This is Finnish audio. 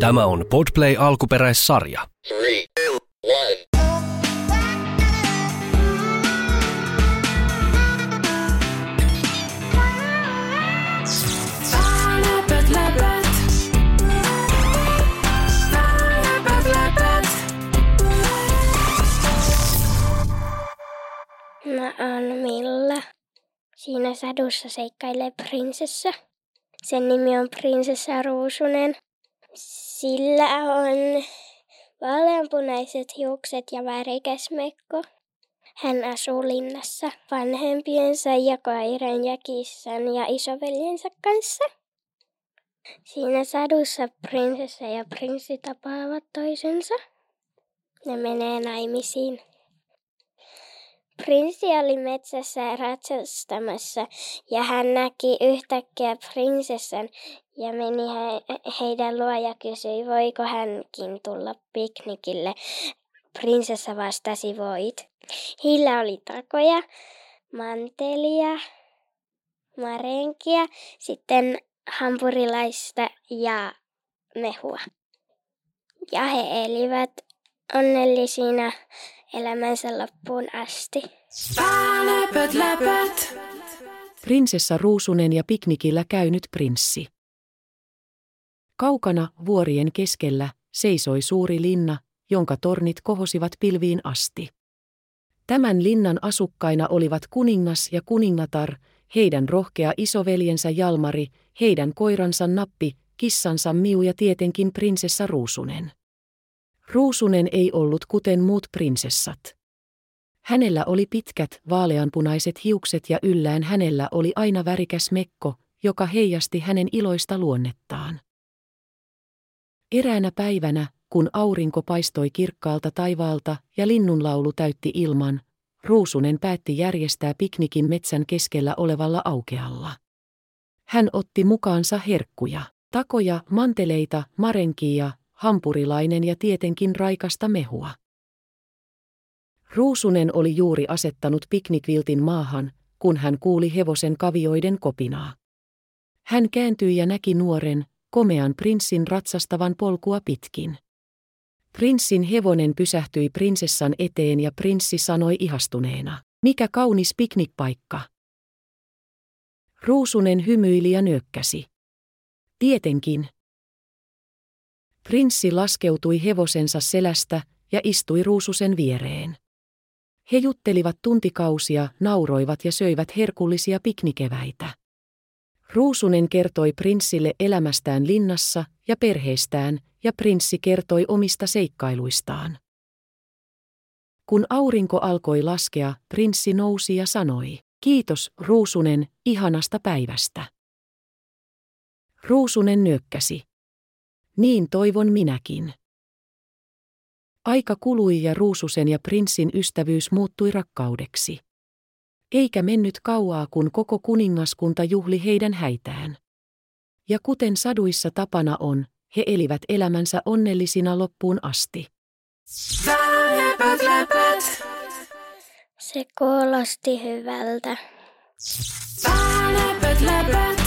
Tämä on Podplay alkuperäissarja. Three, two. Mä oon Milla. Siinä sadussa seikkailee prinsessa. Sen nimi on prinsessa Ruusunen. Sillä on vaaleanpunaiset hiukset ja värikäs mekko. Hän asuu linnassa vanhempiensa ja koiran ja kissan ja isoveljensä kanssa. Siinä sadussa prinsessa ja prinssi tapaavat toisensa. Ne menee naimisiin. Prinssi oli metsässä ratsastamassa ja hän näki yhtäkkiä prinsessan ja meni he, heidän luo ja kysyi, voiko hänkin tulla piknikille. Prinsessa vastasi, voit. Heillä oli takoja, mantelia, marenkia, sitten hampurilaista ja mehua. Ja he elivät onnellisina elämänsä loppuun asti. Läpät, läpät. Prinsessa Ruusunen ja piknikillä käynyt prinssi. Kaukana vuorien keskellä seisoi suuri linna, jonka tornit kohosivat pilviin asti. Tämän linnan asukkaina olivat kuningas ja kuningatar, heidän rohkea isoveljensä Jalmari, heidän koiransa Nappi, kissansa Miu ja tietenkin prinsessa Ruusunen. Ruusunen ei ollut kuten muut prinsessat. Hänellä oli pitkät, vaaleanpunaiset hiukset ja yllään hänellä oli aina värikäs mekko, joka heijasti hänen iloista luonnettaan. Eräänä päivänä, kun aurinko paistoi kirkkaalta taivaalta ja linnunlaulu täytti ilman, Ruusunen päätti järjestää piknikin metsän keskellä olevalla aukealla. Hän otti mukaansa herkkuja, takoja, manteleita, marenkia, hampurilainen ja tietenkin raikasta mehua. Ruusunen oli juuri asettanut piknikviltin maahan, kun hän kuuli hevosen kavioiden kopinaa. Hän kääntyi ja näki nuoren, komean prinssin ratsastavan polkua pitkin. Prinssin hevonen pysähtyi prinsessan eteen ja prinssi sanoi ihastuneena, mikä kaunis piknikpaikka. Ruusunen hymyili ja nyökkäsi. Tietenkin. Prinssi laskeutui hevosensa selästä ja istui Ruususen viereen. He juttelivat tuntikausia, nauroivat ja söivät herkullisia piknikeväitä. Ruusunen kertoi prinssille elämästään linnassa ja perheestään, ja prinssi kertoi omista seikkailuistaan. Kun aurinko alkoi laskea, prinssi nousi ja sanoi, kiitos, Ruusunen, ihanasta päivästä. Ruusunen nyökkäsi. Niin toivon minäkin. Aika kului ja Ruususen ja prinssin ystävyys muuttui rakkaudeksi. Eikä mennyt kauaa, kun koko kuningaskunta juhli heidän häitään. Ja kuten saduissa tapana on, he elivät elämänsä onnellisina loppuun asti. Läpät, läpät. Se kuulosti hyvältä. Läpät, läpät.